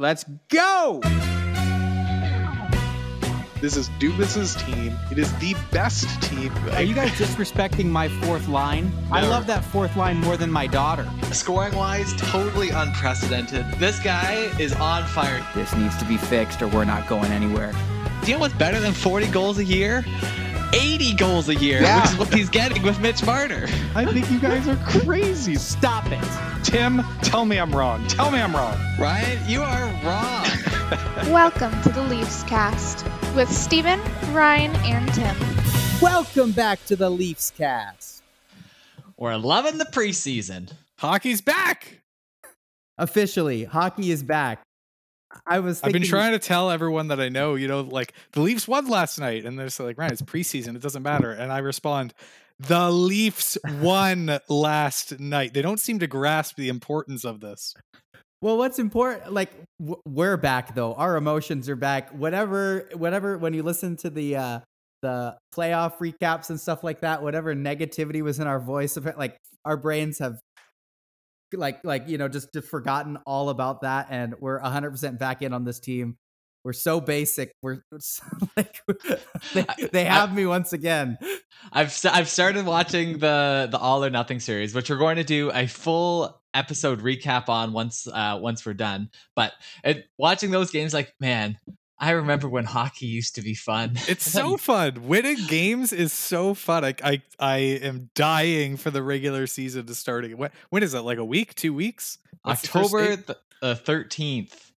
Let's go! This is Dubas's team. It is the best team. Are you guys disrespecting my fourth line? I love that fourth line more than my daughter. Scoring wise, totally unprecedented. This guy is on fire. This needs to be fixed or we're not going anywhere. Do you know what's better than 40 goals a year? 80 goals a year, Yeah. which is what he's getting with Mitch Marner. I think you guys are crazy. Stop it. Tim, tell me I'm wrong. Tell me I'm wrong. Ryan, you are wrong. Welcome to the Leafs Cast with Steven, Ryan, and Tim. Welcome back to the Leafs cast. We're loving the preseason. Hockey's back. Officially, hockey is back. I was I've been trying to tell everyone that I know, you know, like the Leafs won last night, and they're just like, Ryan, it's preseason, it doesn't matter. And I respond, the Leafs won last night. They don't seem to grasp the importance of this. Well, what's important? Like w- we're back though. Our emotions are back. Whatever, whatever. When you listen to the uh the playoff recaps and stuff like that, whatever negativity was in our voice, like our brains have, like, like you know, just, just forgotten all about that, and we're hundred percent back in on this team. We're so basic. We're like they, they have me once again. I've i've started watching the the All or Nothing series, which we're going to do a full episode recap on once uh once we're done. But it, watching those games, like man, I remember when hockey used to be fun. It's so fun. Winning games is so fun. I, I I am dying for the regular season to start again. When, when is it? Like a week, two weeks? What's October date? th- the thirteenth.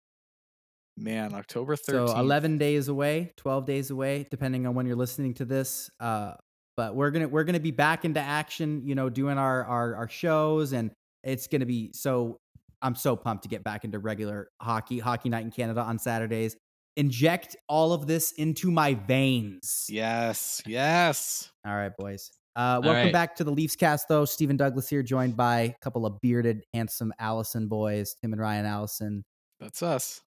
Man, October 13th. So 11 days away, 12 days away, depending on when you're listening to this. Uh, but we're gonna we're gonna be back into action, you know, doing our our, our shows, and it's gonna be so. I'm so pumped to get back into regular hockey, hockey night in Canada on Saturdays. Inject all of this into my veins. Yes, yes. All right, boys. Uh, welcome right. back to the Leafs cast, though. Stephen Douglas here, joined by a couple of bearded, handsome Allison boys, Tim and Ryan Allison. That's us.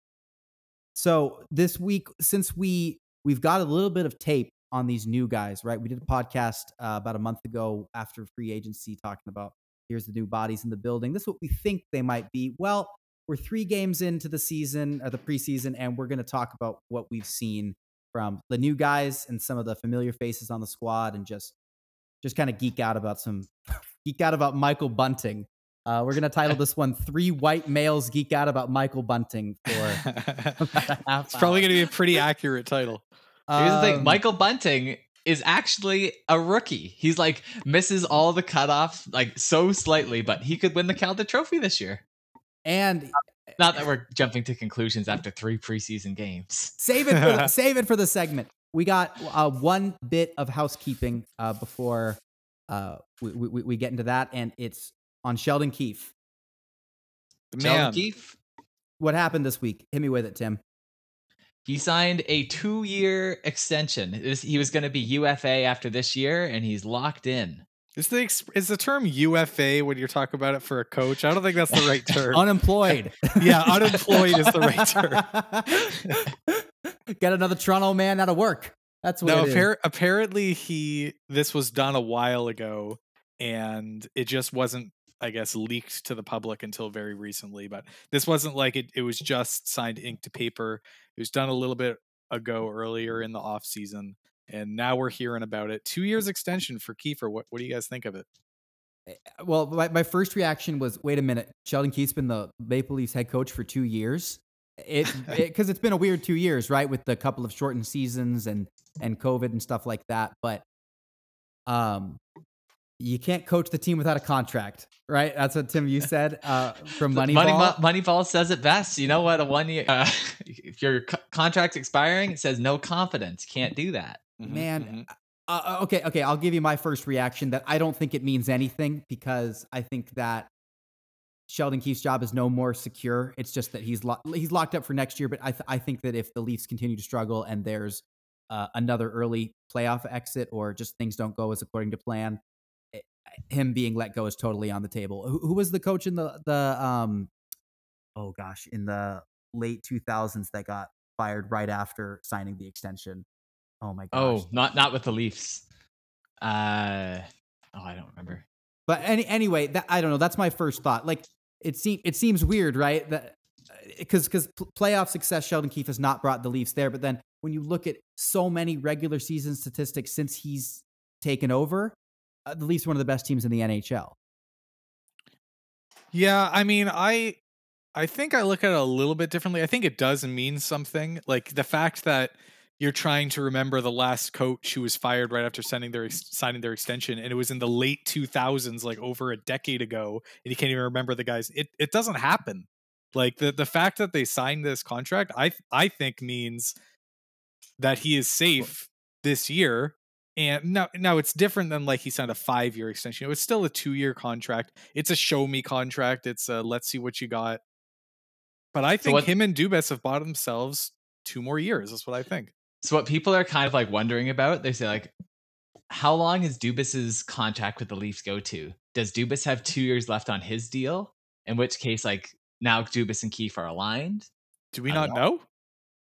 So this week, since we we've got a little bit of tape on these new guys, right? We did a podcast uh, about a month ago after free agency, talking about here's the new bodies in the building. This is what we think they might be. Well, we're three games into the season or the preseason, and we're going to talk about what we've seen from the new guys and some of the familiar faces on the squad, and just just kind of geek out about some geek out about Michael Bunting. Uh, we're going to title this one Three White Males Geek Out About Michael Bunting for about a half it's probably going to be a pretty accurate title. Here's the thing: Um, Michael Bunting is actually a rookie. He's like misses all the cutoffs like so slightly, but he could win the Calder Trophy this year. And Not that we're jumping to conclusions after three preseason games. save it for the, save it for the segment. We got uh, one bit of housekeeping uh, before uh, we, we, we get into that, and it's on Sheldon Keefe. The Sheldon. Keefe, What happened this week? Hit me with it, Tim. he signed a two-year extension. This, he was going to be UFA after this year, and he's locked in. Is the is the term UFA when you're talking about it for a coach? I don't think that's the right term. Unemployed. yeah, unemployed is the right term. Get another Toronto man out of work. That's what No, appar- apparently he this was done a while ago, and it just wasn't, I guess, leaked to the public until very recently. But this wasn't like it; it was just signed ink to paper. It was done a little bit ago, earlier in the off season, and now we're hearing about it. Two years extension for Kiefer. What what do you guys think of it? Well, my, my first reaction was, wait a minute, Sheldon Keefe's been the Maple Leafs head coach for two years. It because it's been a weird two years, right, with the couple of shortened seasons and and COVID and stuff like that. But um, you can't coach the team without a contract, right? That's what Tim you said uh, from Moneyball. Money, Mo- Moneyball says it best. You know what? A one year, uh, if your co- contract's expiring, it says no confidence. Can't do that. Mhm, Man, mhm. Uh, okay, okay. I'll give you my first reaction that I don't think it means anything because I think that Sheldon Keefe's job is no more secure. It's just that he's lo- he's locked up for next year. But I th- I think that if the Leafs continue to struggle and there's uh, another early playoff exit or just things don't go as according to plan, it, him being let go is totally on the table. Who, who was the coach in the the um oh gosh in the late 2000s that got fired right after signing the extension? Oh my gosh. Oh, not not with the Leafs. Uh, oh, I don't remember. But any anyway, that I don't know. That's my first thought. Like it seems it seems weird, right? That because because playoff success, Sheldon Keefe has not brought the Leafs there. But then when you look at so many regular season statistics since he's taken over, uh, the Leafs are one of the best teams in the NHL. Yeah, I mean, I I think I look at it a little bit differently. I think it does mean something. Like the fact that you're trying to remember the last coach who was fired right after signing their signing their extension, and it was in the late 2000s, like over a decade ago, and you can't even remember the guys. It it doesn't happen. Like the the fact that they signed this contract, I I think means that he is safe this year. And now, now it's different than like he signed a five year extension. It was still a two year contract. It's a show me contract. It's a let's see what you got. But I think so what, him and Dubas have bought themselves two more years. That's what I think. So what people are kind of like wondering about, they say like, how long is Dubas's contract with the Leafs go to? Does Dubas have two years left on his deal? In which case, like now Dubas and Keefe are aligned. Do we not know? know?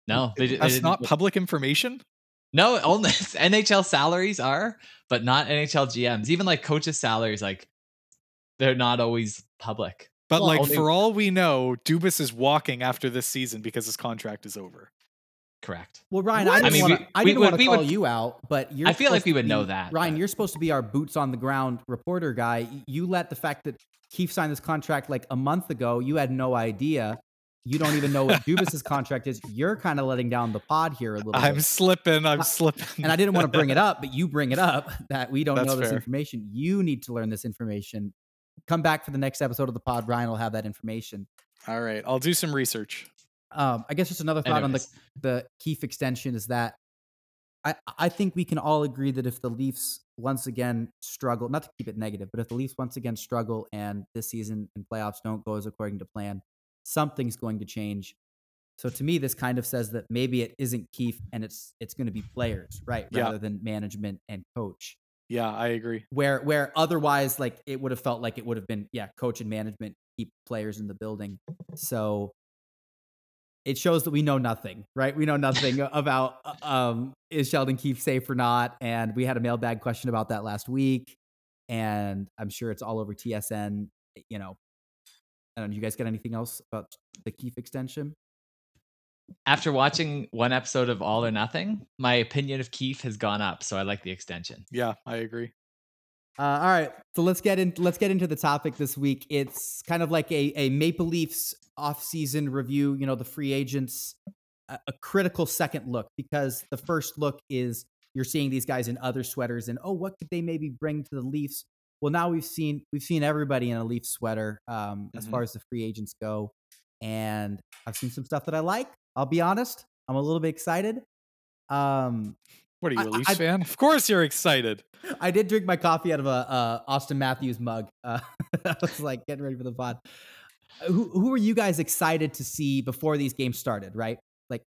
No, they, that's they not public information. No, only NHL salaries are, but not NHL GMs. Even like coaches' salaries, like they're not always public. But well, like only... for all we know, Dubas is walking after this season because his contract is over. Correct. Well, Ryan, what? I didn't want to. I didn't want to call would, you out, but I feel like we would be, know that. Ryan, but. you're supposed to be our boots on the ground reporter guy. You let the fact that Keefe signed this contract like a month ago. You had no idea. You don't even know what Dubas's contract is. You're kind of letting down the pod here a little. I'm bit. slipping. I'm uh, slipping. And I didn't want to bring it up, but you bring it up that we don't That's know this fair. information. You need to learn this information. Come back for the next episode of the pod. Ryan will have that information. All right, I'll do some research. Um, I guess just another thought Anyways. on the the Keefe extension is that I I think we can all agree that if the Leafs once again struggle, not to keep it negative, but if the Leafs once again struggle and this season and playoffs don't go as according to plan, something's going to change. So to me, this kind of says that maybe it isn't Keefe and it's it's going to be players, right, yeah. rather than management and coach. Yeah, I agree. Where where otherwise, like it would have felt like it would have been, yeah, coach and management keep players in the building. So it shows that we know nothing, right? We know nothing about uh, um, is Sheldon Keefe safe or not. And we had a mailbag question about that last week, and I'm sure it's all over TSN. You know, I don't know. You guys got anything else about the Keefe extension? After watching one episode of All or Nothing, my opinion of Keefe has gone up, so I like the extension. Yeah, I agree. Uh, all right, so let's get in. Let's get into the topic this week. It's kind of like a a Maple Leafs off-season review. You know, the free agents, a, a critical second look because the first look is you're seeing these guys in other sweaters and oh, what could they maybe bring to the Leafs? Well, now we've seen we've seen everybody in a Leaf sweater um, mm-hmm. as far as the free agents go, and I've seen some stuff that I like. I'll be honest, I'm a little bit excited. Um, what are you, a Leafs I, fan? Of course, you're excited. I did drink my coffee out of a uh, Auston Matthews mug. Uh, I was like getting ready for the pod. Who who are you guys excited to see before these games started? Right, like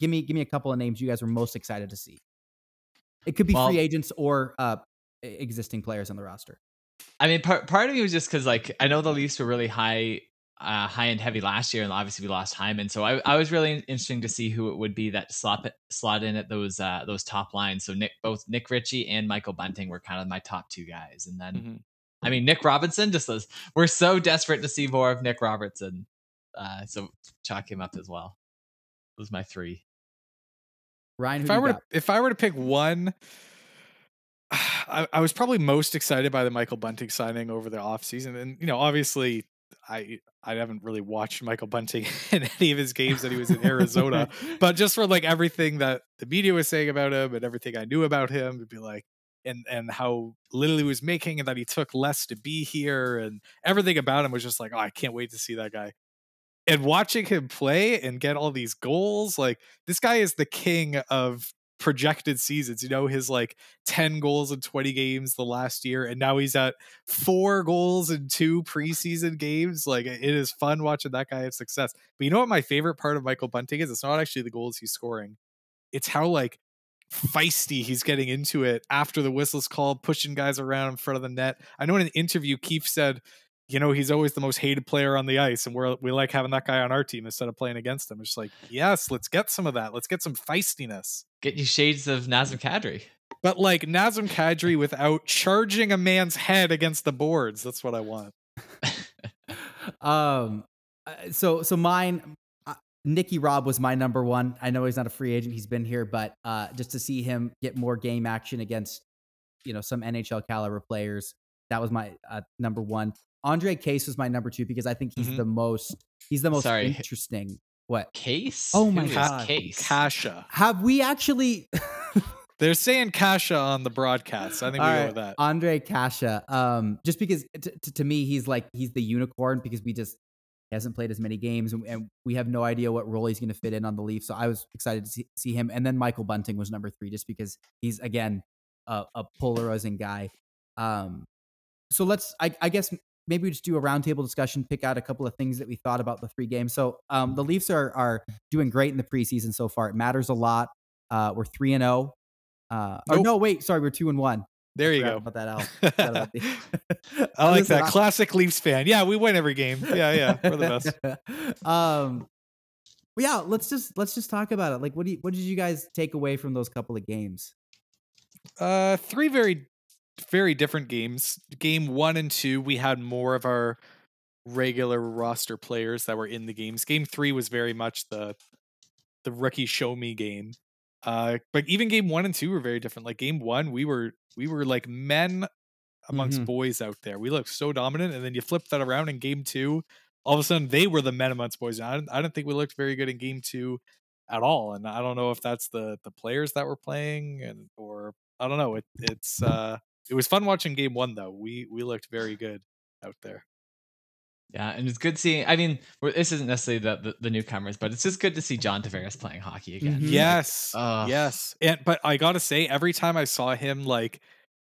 give me give me a couple of names you guys were most excited to see. It could be well, free agents or uh, existing players on the roster. I mean, part part of me was just because like I know the Leafs were really high uh, high end heavy last year, and obviously we lost Hyman. So I, I was really interesting to see who it would be that slot slot in at those uh, those top lines. So Nick, both Nick Ritchie and Michael Bunting were kind of my top two guys, and then mm-hmm. I mean Nick Robinson Just as we're so desperate to see more of Nick Robertson, uh, so chalk him up as well. Those my three. Ryan, if I were to, if I were to pick one. I, I was probably most excited by the Michael Bunting signing over the offseason. And, you know, obviously I I haven't really watched Michael Bunting in any of his games that he was in Arizona, but just for like everything that the media was saying about him and everything I knew about him, to be like, and and how little he was making and that he took less to be here and everything about him was just like, oh, I can't wait to see that guy. And watching him play and get all these goals, like this guy is the king of projected seasons. You know, his like 10 goals in 20 games the last year, and now he's at four goals in two preseason games. Like it is fun watching that guy have success. But you know what my favorite part of Michael Bunting is? It's not actually the goals he's scoring. It's how like feisty he's getting into it after the whistle's called, pushing guys around in front of the net. I know in an interview, Keefe said you know, he's always the most hated player on the ice, and we're we like having that guy on our team instead of playing against him. It's just like, yes, let's get some of that. Let's get some feistiness. Get you shades of Nazem Kadri. But like Nazem Kadri without charging a man's head against the boards. That's what I want. um, uh, so so mine Nicky Robb was my number one. I know he's not a free agent; he's been here, but uh, just to see him get more game action against, you know, some NHL caliber players, that was my uh, number one. Andre Case was my number two because I think he's Mhm. the most he's the most Sorry. interesting. What Case? Oh my Who is God. Case. Kasha. have we actually? They're saying Kasha on the broadcast. I think we All go with that. Andre Kasha. Um, just because t- t- to me he's like he's the unicorn because we just he hasn't played as many games and, and we have no idea what role he's going to fit in on the Leafs. So I was excited to see, see him. And then Michael Bunting was number three just because he's again a, a polarizing guy. Um, so let's I, I guess maybe we just do a roundtable discussion, pick out a couple of things that we thought about the three games. So um, the Leafs are are doing great in the preseason so far. It matters a lot. Uh, we're three and zero. Uh, or Nope. no, wait, sorry, we're two and one. There you go. About that L. Forgot about the- I like that. Classic Leafs fan. Yeah, we win every game. Yeah, yeah. We're the best. um, yeah, let's just let's just talk about it. Like, what do you, what did you guys take away from those couple of games? Uh, three very, very different games. Game one and two, we had more of our regular roster players that were in the games. Game three was very much the the rookie show me game. Uh, but even game one and two were very different. Like game one, we were we were like men amongst Mhm. boys out there. We looked so dominant, and then you flip that around in game two. All of a sudden, they were the men amongst boys. And I didn't, I didn't think we looked very good in game two at all. And I don't know if that's the the players that were playing, and or I don't know. It it's uh it was fun watching game one though. We we looked very good out there. Yeah, and it's good seeing. I mean, this isn't necessarily the, the, the newcomers, but it's just good to see John Tavares playing hockey again. Mhm. Yes. Ugh. yes. And but I gotta say, every time I saw him like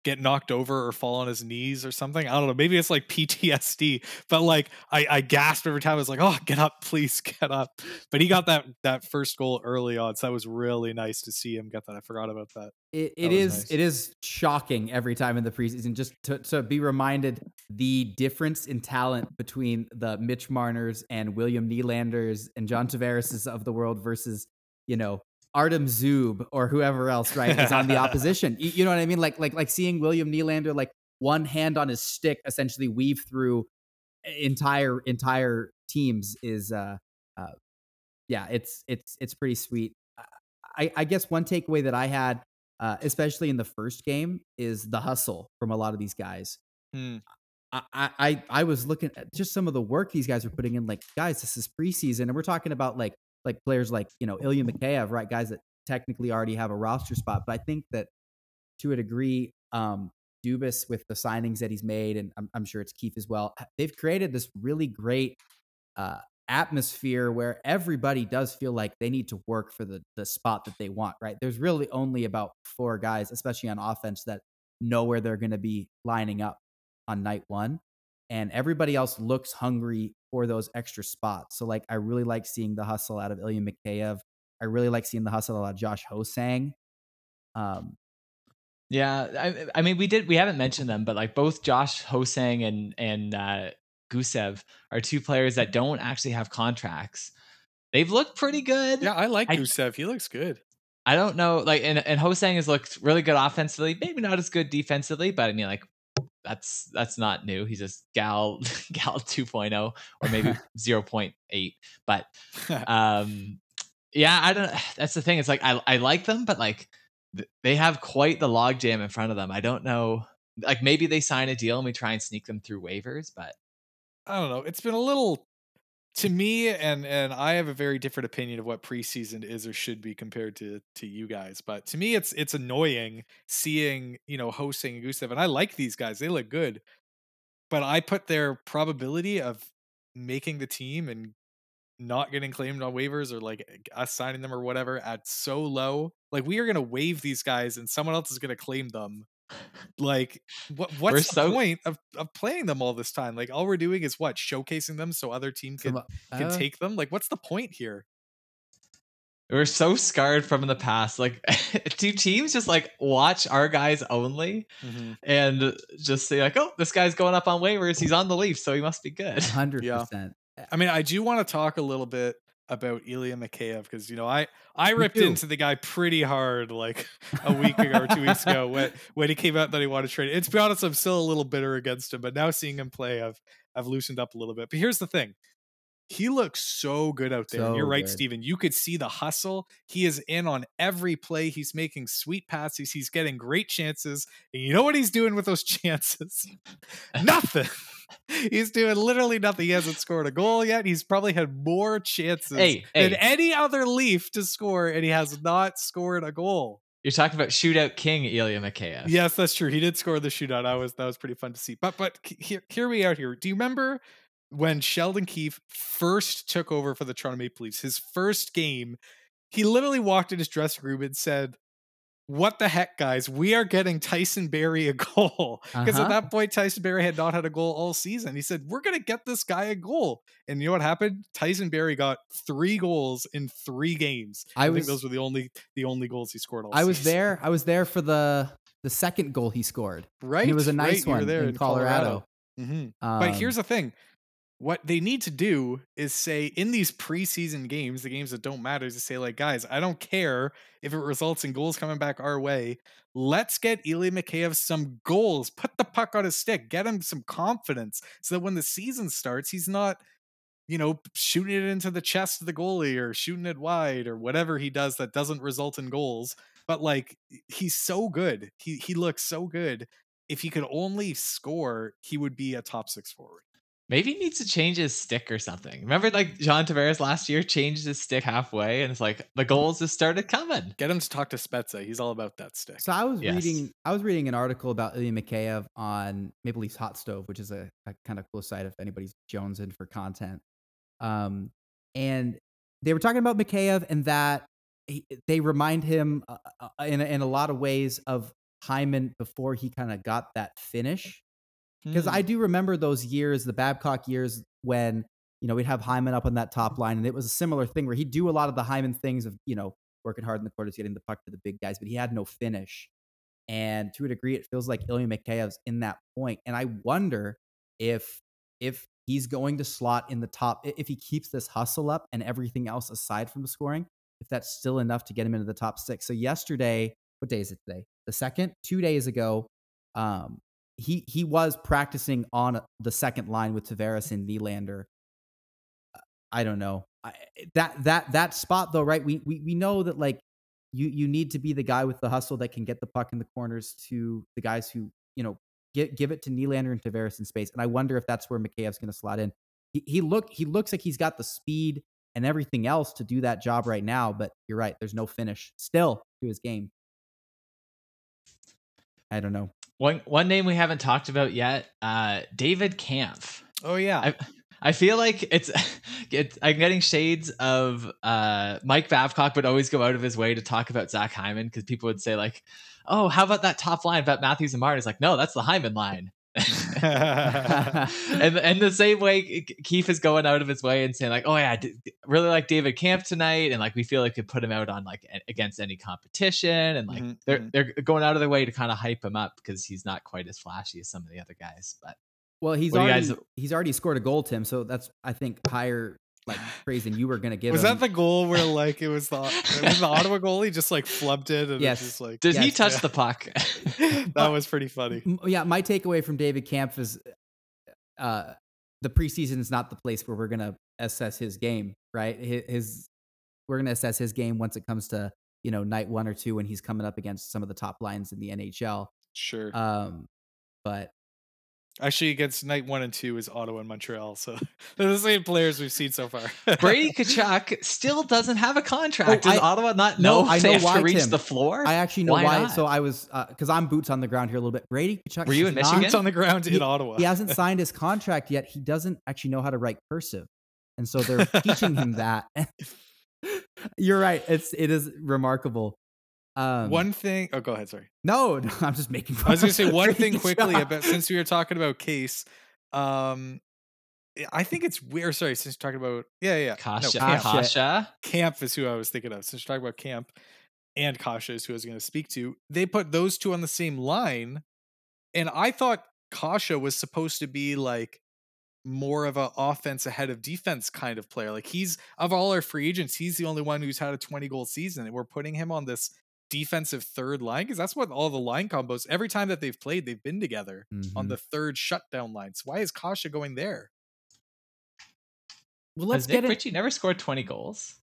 get knocked over or fall on his knees or something, I don't know, maybe it's like PTSD, but like I, I gasped every time. I was like, oh get up, please get up. But he got that that first goal early on, so that was really nice to see him get that. I forgot about that. It, That it was is nice. it is shocking every time in the preseason just to, to be reminded the difference in talent between the Mitch Marners and William Nylanders and John Tavares of the world versus you know Artem Zub or whoever else right is on the opposition. You, you know what I mean? Like like like seeing William Nylander like one hand on his stick essentially weave through entire entire teams is uh uh yeah it's it's it's pretty sweet. I, I guess one takeaway that I had, uh, especially in the first game, is the hustle from a lot of these guys. Hmm. I, I I- I was looking at just some of the work these guys are putting in. Like, guys, this is preseason, and we're talking about like like players like you know Ilya Mikheyev, right? Guys that technically already have a roster spot. But I think that to a degree, um, Dubas with the signings that he's made, and I'm, I'm sure it's Keefe as well. They've created this really great uh, atmosphere where everybody does feel like they need to work for the the spot that they want. Right? There's really only about four guys, especially on offense, that know where they're going to be lining up on night one, and everybody else looks hungry for those extra spots. So like, I really like seeing the hustle out of Ilya Mikheyev. I really like seeing the hustle out of Josh Ho-Sang. Um, Yeah, I, I mean, we did. We haven't mentioned them, but like both Josh Ho-Sang and and uh, Gusev are two players that don't actually have contracts. They've looked pretty good. Yeah, I like I- Gusev. He looks good. I don't know, like, and and Ho-Sang has looked really good offensively. Maybe not as good defensively, but I mean, like, that's that's not new. He's just gal gal 2.0 or maybe 0.8. But um, yeah, I don't. That's the thing. It's like I I like them, but like th- they have quite the logjam in front of them. I don't know. Like maybe they sign a deal and we try and sneak them through waivers, but I don't know. It's been a little to me, and and I have a very different opinion of what preseason is or should be compared to to you guys. But to me, it's it's annoying seeing you know hosting Gusev, and I like these guys; they look good. But I put their probability of making the team and not getting claimed on waivers or like us signing them or whatever at so low. Like we are gonna waive these guys, and someone else is gonna claim them. Like what? What's We're the so- point of, of playing them all this time? Like all we're doing is what showcasing them so other team can some, can uh, take them. Like what's the point here? we're so scarred from the past. Like, do teams just like watch our guys only and just say like, oh, this guy's going up on waivers. He's on the Leafs, so he must be good. hundred Yeah. percent. I mean, I do want to talk a little bit about Ilya Mikheyev because you know I I ripped into the guy pretty hard like a week ago or two weeks ago when when he came out that he wanted to trade. And to be honest, I'm still a little bitter against him, but now seeing him play, I've I've loosened up a little bit. But here's the thing: He looks so good out there. You're right, good. Steven. You could see the hustle. He is in on every play. He's making sweet passes. He's getting great chances. And you know what he's doing with those chances? nothing. he's doing literally nothing. He hasn't scored a goal yet. He's probably had more chances Hey, than hey. any other Leaf to score, and he has not scored a goal. You're talking about shootout king Ilya Mikheyev. Yes, that's true. He did score the shootout. I was that was pretty fun to see. But but hear hear me out here. Do you remember when Sheldon Keefe first took over for the Toronto Maple Leafs? His first game, he literally walked in his dressing room and said, "What the heck, guys? We are getting Tyson Barrie a goal." Because Uh-huh. at that point, Tyson Barrie had not had a goal all season. He said, "We're going to get this guy a goal." And you know what happened? Tyson Barrie got three goals in three games. I I, was- think those were the only the only goals he scored all I was there. I was there for the the second goal he scored. Right. And it was a nice right, one there in Colorado. Mhm. Um, But here's the thing. What they need to do is say in these preseason games, the games that don't matter, to say, like, guys, I don't care if it results in goals coming back our way. Let's get Ilya Mikheyev some goals. Put the puck on his stick. Get him some confidence so that when the season starts, he's not, you know, shooting it into the chest of the goalie or shooting it wide or whatever he does that doesn't result in goals. But like he's so good. He he looks so good. If he could only score, he would be a top six forward. Maybe he needs to change his stick or something. Remember, like John Tavares last year changed his stick halfway, and it's like the goals just started coming. Get him to talk to Spezza. He's all about that stick. So I was Yes. reading I was reading an article about Ilya Mikheyev on Maple Leafs Hot Stove, which is a, a kind of cool site if anybody's jonesing for content. Um, and they were talking about Mikheyev and that he, they remind him uh, uh, in a, in a lot of ways of Hyman before he kind of got that finish. Because Hmm. I do remember those years, the Babcock years, when you know we'd have Hyman up on that top line, and it was a similar thing where he'd do a lot of the Hyman things of you know working hard in the quarters, getting the puck to the big guys, but he had no finish. And to a degree, it feels like Ilya Mikheyev's in that point. And I wonder if if he's going to slot in the top, if he keeps this hustle up and everything else aside from the scoring, if that's still enough to get him into the top six. So yesterday, what day is it today? The second, two days ago, um, he he was practicing on the second line with Tavares and Nylander. I don't know I, that that that spot though, right? We we we know that like you you need to be the guy with the hustle that can get the puck in the corners to the guys who you know give give it to Nylander and Tavares in space. And I wonder if that's where Mikheyev's going to slot in. He he look he looks like he's got the speed and everything else to do that job right now. But you're right, there's no finish still to his game. I don't know. One one name we haven't talked about yet, uh, David Kampf. oh yeah. I, I feel like it's, it's I'm getting shades of uh, Mike Babcock would always go out of his way to talk about Zach Hyman because people would say like, "Oh, how about that top line about Matthews and Martin?" It's like, no, that's the Hyman line. and and the same way Keefe is going out of his way and saying like, "Oh yeah, I d- really like David Kampf tonight," and like we feel like we could put him out on like against any competition, and like Mhm, they're mhm. they're going out of their way to kind of hype him up because he's not quite as flashy as some of the other guys. But Well, he's What do you already guys- he's already scored a goal, Tim. So that's I think higher like praise than you were going to give was him. that the goal where like it was the it was the Ottawa goalie just like flubbed it and Yes. it's just like did he touch yeah. the puck? that was pretty funny. Yeah, my takeaway from David Kampf is uh, the preseason is not the place where we're going to assess his game, right? His, his we're going to assess his game once it comes to you know night one or two when he's coming up against some of the top lines in the NHL. Sure. Um, but Actually, against night one and two is Ottawa and Montreal, so they're the same players we've seen so far. Brady Tkachuk still doesn't have a contract. Oh, Does I- Ottawa not No, know I if know have why, to reach Tim. the floor? I actually know Why why. So I was uh, because I'm boots on the ground here a little bit. Brady Tkachuk Were you in not- Michigan? Boots on the ground He- in Ottawa. he hasn't signed his contract yet. He doesn't actually know how to write cursive, and so they're teaching him that. You're right. It's it is remarkable. Um, One thing. Oh, go ahead. Sorry. No, no, I'm just making. I was going to say one thing quickly Tkachuk. about since we were talking about Case. Um, I think it's weird. Sorry, since you're talking about yeah, yeah, no, Kasha, Kampf. Kasha. Kasha. Kampf is who I was thinking of. Since you're talking about Kampf and Kasha is who I was going to speak to. They put those two on the same line, and I thought Kasha was supposed to be like more of a offense ahead of defense kind of player. Like he's of all our free agents, he's the only one who's had a 20 goal season, and we're putting him on this defensive third line because that's what all the line combos every time that they've played they've been together on Mhm. the third shutdown line so why is kasha going there Well, let's Has Nick get it. Ritchie never scored 20 goals?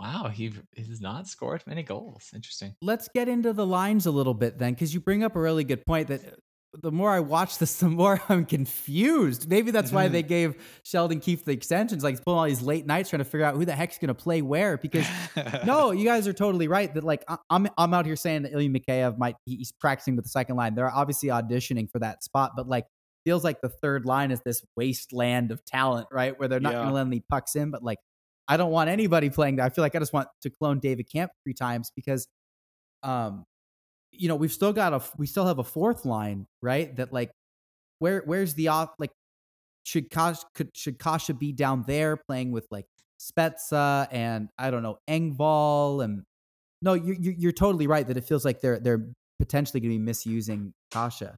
Wow, he he has not scored many goals. Interesting. let's get into the lines a little bit then, because you bring up a really good point that uh, the more I watch this, the more I'm confused. Maybe that's why Mhm. they gave Sheldon Keefe the extensions. Like he's pulling all these late nights trying to figure out who the heck's going to play where. Because no, you guys are totally right. That like I'm I'm out here saying that Ilya Mikheyev might he's practicing with the second line. They're obviously auditioning for that spot, but like feels like the third line is this wasteland of talent, right? Where they're not Yeah. going to let any pucks in, but like I don't want anybody playing that. I feel like I just want to clone David Kampf three times because, um, you know, we've still got a we still have a fourth line, right? That like where where's the off like should Kasha could should Kasha be down there playing with like Spezza and I don't know Engvall and no, you you you're totally right that it feels like they're they're potentially going to be misusing Kasha.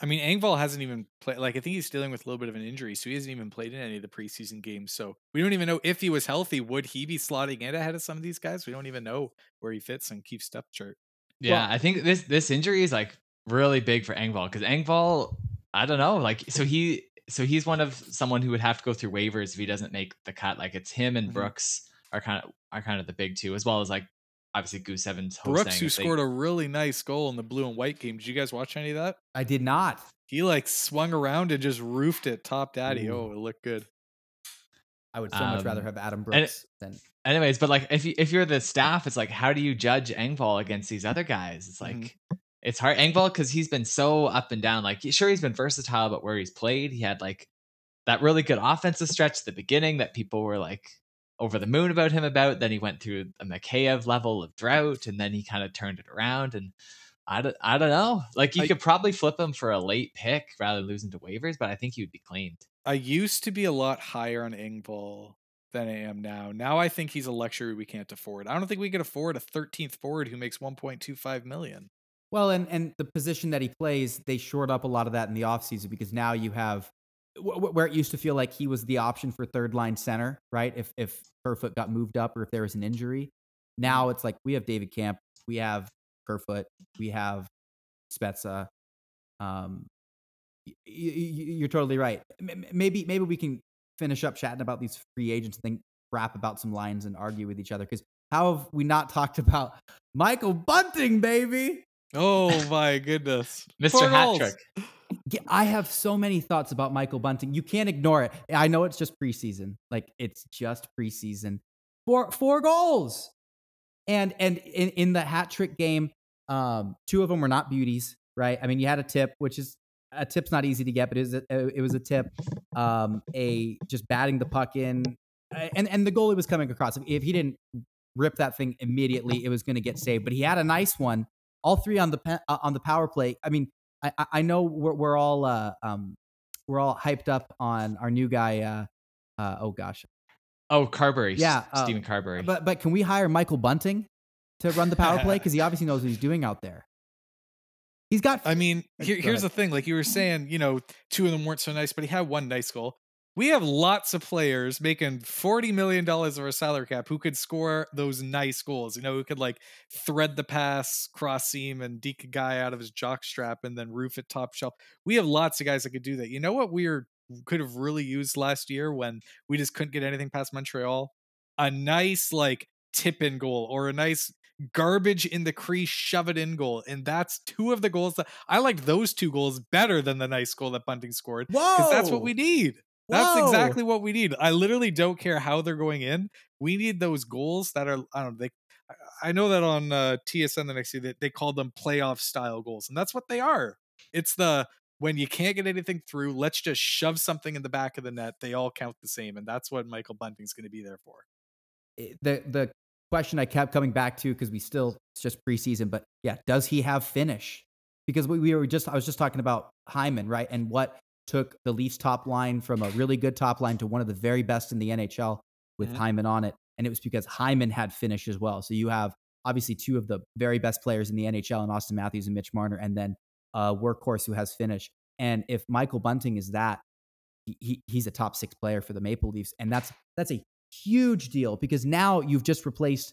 I mean, Engvall hasn't even played. Like, I think he's dealing with a little bit of an injury, so he hasn't even played in any of the preseason games. So we don't even know if he was healthy. Would he be slotting in ahead of some of these guys? We don't even know where he fits in Keefe's depth chart. Yeah, Well- I think this this injury is like really big for Engvall because Engvall, I don't know, like so he so he's one of someone who would have to go through waivers if he doesn't make the cut. Like it's him and Mhm. Brooks are kind of are kind of the big two, as well as like obviously Goose Evans. Brooks, who if they- scored a really nice goal in the blue and white game. Did you guys watch any of that? I did not. He like swung around and just roofed it top daddy. Ooh. Oh, it looked good. I would so much rather Um, have Adam and Brooks than anyways, but like if you if you're the staff, it's like how do you judge Engvall against these other guys? It's like Mhm. it's hard. Engvall because he's been so up and down. Like sure he's been versatile, but where he's played, he had like that really good offensive stretch at the beginning that people were like over the moon about him about. Then he went through a Mikheyev level of drought, and then he kind of turned it around. And I don't, I don't know. Like you could probably flip him for a late pick rather than losing to waivers, but I think he would be claimed. I used to be a lot higher on Engvall than I am now. Now I think he's a luxury we can't afford. I don't think we could afford a 13th forward who makes 1.25 million. Well, and and the position that he plays, they shored up a lot of that in the offseason because now you have wh- wh- where it used to feel like he was the option for third line center, right? If if Kerfoot got moved up or if there was an injury, now it's like we have David Kampf, we have Kerfoot, we have Spezza. Um, you're totally right. M- m- Maybe maybe we can finish up chatting about these free agents and then rap about some lines and argue with each other because how have we not talked about Michael Bunting, baby? Oh my goodness. Mr. Four Hat. Trick. I have so many thoughts about Michael Bunting. You can't ignore it. I know it's just preseason. Like it's just preseason. Four four goals. And and in, in the hat trick game, um, two of them were not beauties, right? I mean, you had a tip, which is a tip's not easy to get, but it was a, it was a tip. Um, a just batting the puck in, uh, and and the goalie was coming across. If, he didn't rip that thing immediately, it was going to get saved. But he had a nice one. All three on the pe- uh, on the power play. I mean, I, I- I know we're, we're all uh, um, we're all hyped up on our new guy. Uh, uh, oh gosh, Oh, Carbery. Yeah, uh, Stephen Carbery. but but can we hire Michael Bunting to run the power play because he obviously knows what he's doing out there. He's got. I mean, Go here, here's ahead. the thing. Like you were saying, you know, two of them weren't so nice, but he had one nice goal. We have lots of players making $40 million of our salary cap who could score those nice goals, you know, who could like thread the pass, cross seam, and deke a guy out of his jock strap and then roof it top shelf. We have lots of guys that could do that. You know what we could have really used last year when we just couldn't get anything past Montreal? A nice, like, tip in goal or a nice garbage in the crease, shove it in goal. And that's two of the goals that I liked those two goals better than the nice goal that Bunting scored. Because that's what we need. That's Whoa. exactly what we need. I literally don't care how they're going in. We need those goals that are I don't know. They, I- I know that on uh, TSN the next year they, they called them playoff style goals, and that's what they are. It's the when you can't get anything through, let's just shove something in the back of the net. They all count the same, and that's what Michael Bunting's going to be there for. The the question I kept coming back to because we still it's just preseason, but yeah, does he have finish? Because we, we were just I was just talking about Hyman, right? And what took the Leafs top line from a really good top line to one of the very best in the NHL with Mhm. Hyman on it. And it was because Hyman had finish as well. So you have obviously two of the very best players in the NHL in Auston Matthews and Mitch Marner, and then a workhorse who has finish. And if Michael Bunting is that, he, he, he's a top six player for the Maple Leafs. And that's that's a huge deal because now you've just replaced,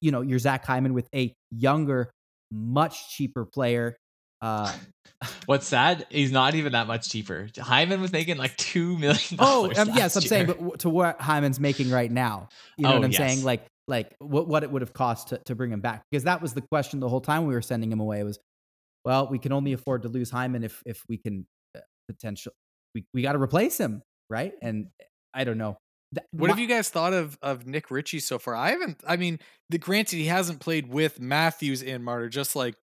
you know, your Zach Hyman with a younger, much cheaper player Uh, What's sad? He's not even that much cheaper. Hyman was making like two million. oh, um, yes, I'm saying, but to what Hyman's making right now, you know Oh, what I'm yes. saying? Like, like what what it would have cost to, to bring him back? Because that was the question the whole time we were sending him away. Was well, we can only afford to lose Hyman if if we can uh, potential. We we got to replace him, right? And I don't know. Th- What have you guys thought of of Nick Ritchie so far? I haven't. I mean, the granted he hasn't played with Matthews and Marner, just like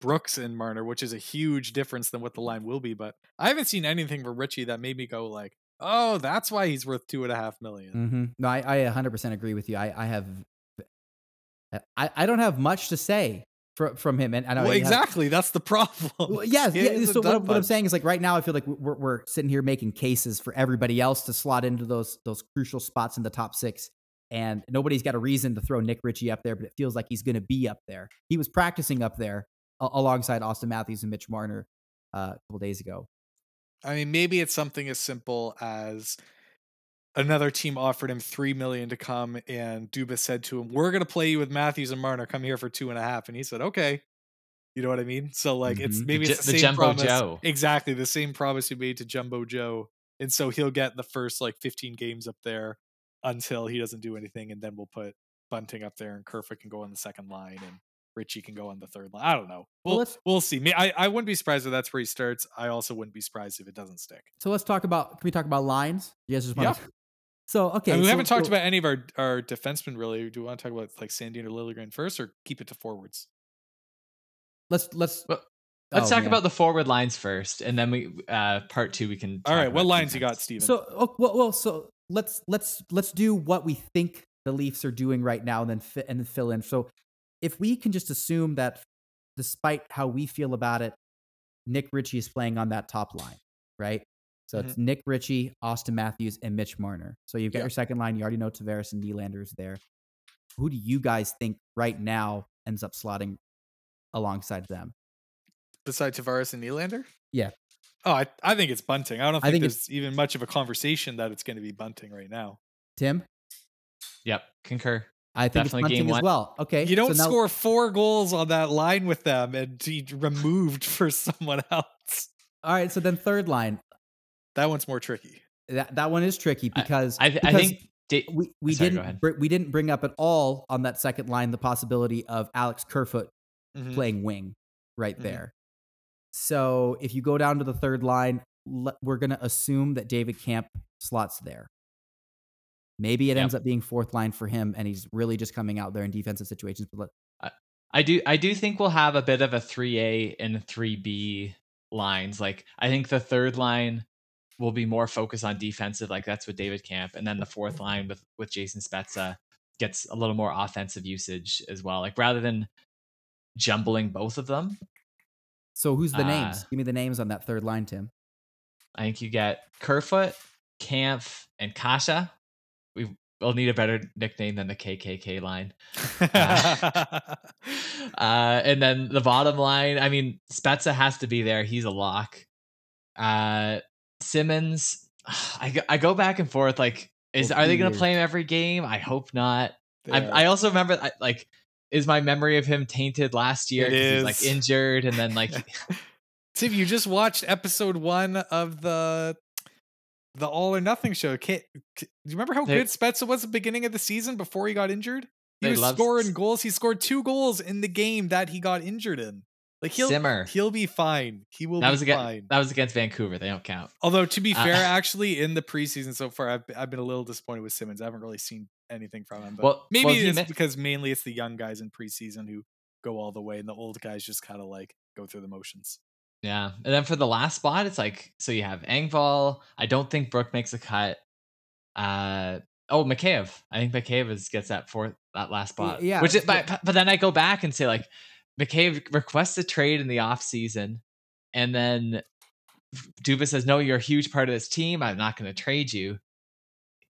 Brooks and Marner, which is a huge difference than what the line will be. But I haven't seen anything from Ritchie that made me go like, "Oh, that's why he's worth two and a half million. Mhm. No, I, I 100% agree with you. I, I have, I, I don't have much to say from from him, and I know Well, he has- exactly. That's the problem. Well, yes, yeah. So what, I'm- what I'm saying is like right now, I feel like we're, we're sitting here making cases for everybody else to slot into those those crucial spots in the top six, and nobody's got a reason to throw Nick Ritchie up there, but it feels like he's going to be up there. He was practicing up there a- alongside Auston Matthews and Mitch Marner uh, a couple days ago. I mean, maybe it's something as simple as another team offered him three million to come, and Dubas said to him, "We're going to play you with Matthews and Marner. Come here for two and a half." And he said, "Okay." You know what I mean? So like, it's Mhm. maybe The it's the, the same Jumbo promise, Joe. exactly the same promise you made to Jumbo Joe, and so he'll get the first like 15 games up there until he doesn't do anything, and then we'll put Bunting up there, and Kerfoot can go on the second line, and Richie can go on the third line. I don't know. Well, We'll we'll see. I I wouldn't be surprised if that's where he starts. I also wouldn't be surprised if it doesn't stick. So let's talk about. Can we talk about lines? You guys just want Yeah. to. So okay, I mean, we so- haven't talked so- about any of our our defensemen really. Do we want to talk about like Sandin or Liljegren first, or keep it to forwards? Let's let's. Well, Let's Oh, talk man. about the forward lines first, and then we uh part two we can. All talk right, what about lines you got, defense. Steven? So oh, well, well, so let's let's let's do what we think the Leafs are doing right now, and then fi- and then fill in. So if we can just assume that, despite how we feel about it, Nick Ritchie is playing on that top line, right? So mm-hmm. it's Nick Ritchie, Auston Matthews, and Mitch Marner. So you've got Yeah. your second line. You already know Tavares and Nylander is there. Who do you guys think right now ends up slotting alongside them? besides Tavares and Nylander? Yeah. Oh, I, I think it's Bunting. I don't I think, think it's- there's even much of a conversation that it's going to be Bunting right now. Tim, Yep, concur. I think Definitely it's game Bunting as well. Okay, You don't so now- score four goals on that line with them and be removed for someone else. All right, so then third line. That one's more tricky. That that one is tricky because I, I because think da- we we Sorry, didn't br- we didn't bring up at all on that second line the possibility of Alex Kerfoot Mhm. playing wing right Mhm. there. So if you go down to the third line, le- we're going to assume that David Kampf slots there. Maybe it Yep. ends up being fourth line for him, and he's really just coming out there in defensive situations. But let, I do I do think we'll have a bit of a 3A and 3B lines. Like I think the third line will be more focused on defensive, like that's with David Kampf, and then the fourth line with with Jason Spezza gets a little more offensive usage as well. Like rather than jumbling both of them, so who's the names? Uh, Give me the names on that third line, Tim. I think you get Kerfoot, Kampf, and Kasha. We will need a better nickname than the KKK line. uh, and then the bottom line, I mean, Spezza has to be there. He's a lock. Uh, Simmonds, I go, I go back and forth. Like, is are they going to play him every game? I hope not. I, I also remember, I, like, is my memory of him tainted last year because he's like injured and then like Tim, you just watched episode one of the the All or Nothing show. Can't, c- do you remember how They- good Spezza was at the beginning of the season before he got injured? He was scoring goals. He scored two goals in the game that he got injured in. Like he'll Simmer. he'll be fine. He will that be was against fine. that was against Vancouver. They don't count. Although to be Uh, fair, actually in the preseason so far, I've I've been a little disappointed with Simmonds. I haven't really seen anything from him. But Well- maybe well, it's mi- because mainly it's the young guys in preseason who go all the way, and the old guys just kind of like go through the motions. Yeah. And then for the last spot, it's like so you have Engvall. I don't think Brooke makes a cut. Uh oh, Mikheyev. I think Mikheyev is, gets that fourth that last spot. yeah, Which is, but, but then I go back and say like Mikheyev requests a trade in the off season, and then Dubas says, "No, you're a huge part of this team. I'm not going to trade you."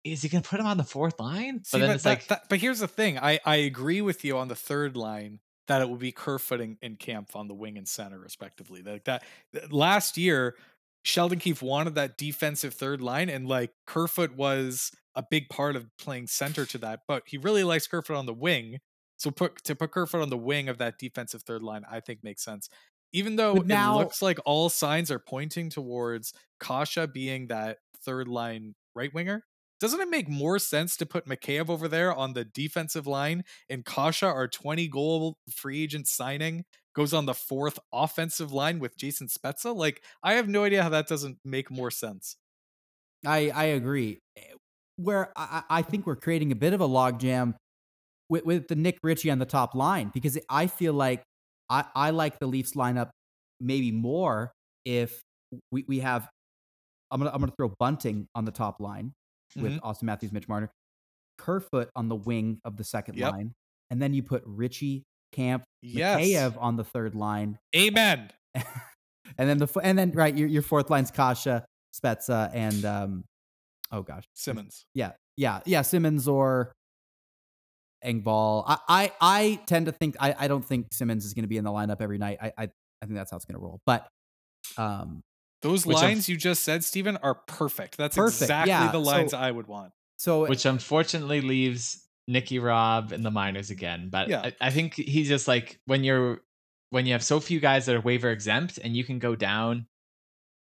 Is he going to put him on the fourth line? See, but then but, it's that- like, that- but here's the thing. I, I agree with you on the third line that it will be Kerfoot and, and Kampf on the wing and center, respectively. Like that th- last year, Sheldon Keefe wanted that defensive third line, and like Kerfoot was a big part of playing center to that. But he really likes Kerfoot on the wing. So put to put Kerfoot on the wing of that defensive third line, I think makes sense. even though But now- it looks like all signs are pointing towards Kasha being that third line right winger, doesn't it make more sense to put Mikheyev over there on the defensive line and Kasha, our 20 goal free agent signing, goes on the fourth offensive line with Jason Spezza? Like, I have no idea how that doesn't make more sense. I I agree. Eh, Where I, I I think we're creating a bit of a logjam with, with the Nick Ritchie on the top line because I feel like I, I like the Leafs lineup maybe more if we, we have I'm gonna I'm gonna throw Bunting on the top line with Mhm. Auston Matthews, Mitch Marner, Kerfoot on the wing of the second Yep. line, and then you put Ritchie, Kampf, Yes. Mikheyev on the third line, Amen. and then the and then right your your fourth line's Kase, Spezza, and um oh gosh Simmonds. yeah, yeah, yeah. Simmonds or Engvall. I, I, I tend to think I, I don't think Simmonds is going to be in the lineup every night. I, I, I think that's how it's going to roll. But, um, Those Which lines of- you just said, Stephen, are perfect. That's Perfect, exactly yeah, the lines so- I would want. so which unfortunately leaves Nicky Robb in the minors again. But Yeah. I, I think he's just like when you're when you have so few guys that are waiver exempt and you can go down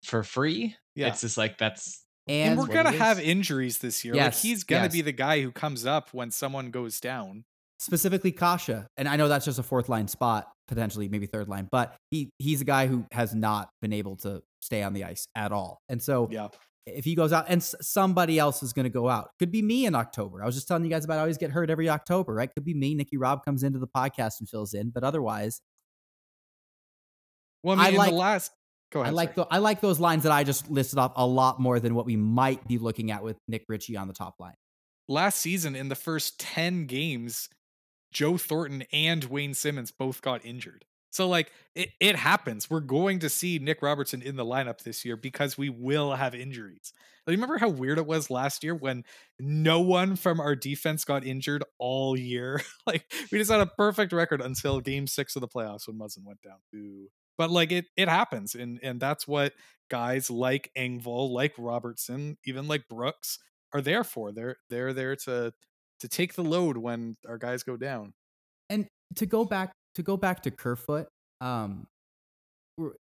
for free. Yeah. It's just like that's And, and we're gonna have injuries this year. Yes, like he's gonna yes. be the guy who comes up when someone goes down. specifically Kase, and I know that's just a fourth line spot, potentially maybe third line, but he, he's a guy who has not been able to stay on the ice at all. And so Yeah. if he goes out and s- somebody else is going to go out, could be me in October. I was just telling you guys about I always get hurt every October, right? Could be me. Nikki Rob comes into the podcast and fills in, but otherwise, Well, I I in like- the last. Go I like the, I like those lines that I just listed off a lot more than what we might be looking at with Nick Ritchie on the top line. last season in the first 10 games, Joe Thornton and Wayne Simmonds both got injured. So like it, it happens. We're going to see Nick Robertson in the lineup this year because we will have injuries. Like, remember how weird it was last year when no one from our defense got injured all year? like we just had a perfect record until game six of the playoffs when Muzzin went down. Boo. But like it it happens. And and that's what guys like Engvall, like Robertson, even like Brooks are there for. They're they're there to to take the load when our guys go down. And to go back to go back to Kerfoot, um,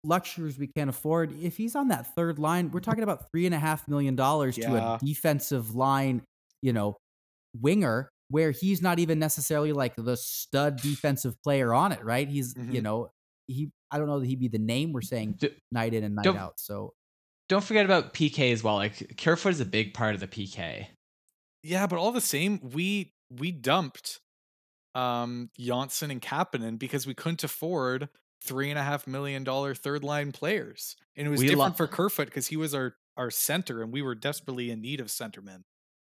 luxuries we can't afford. If he's on that third line, we're talking about three and a half million dollars to a defensive line, you know, winger where he's not even necessarily like the stud defensive player on it, right? He's you Mhm. know he I don't know that he'd be the name we're saying D- night in and night out. So don't forget about PK as well. Like Kerfoot is a big part of the PK. Yeah, but all the same, we we dumped um Johnsson and Kapanen because we couldn't afford three and a half million dollar third line players. And it was We lo- different for Kerfoot because he was our our center and we were desperately in need of centermen.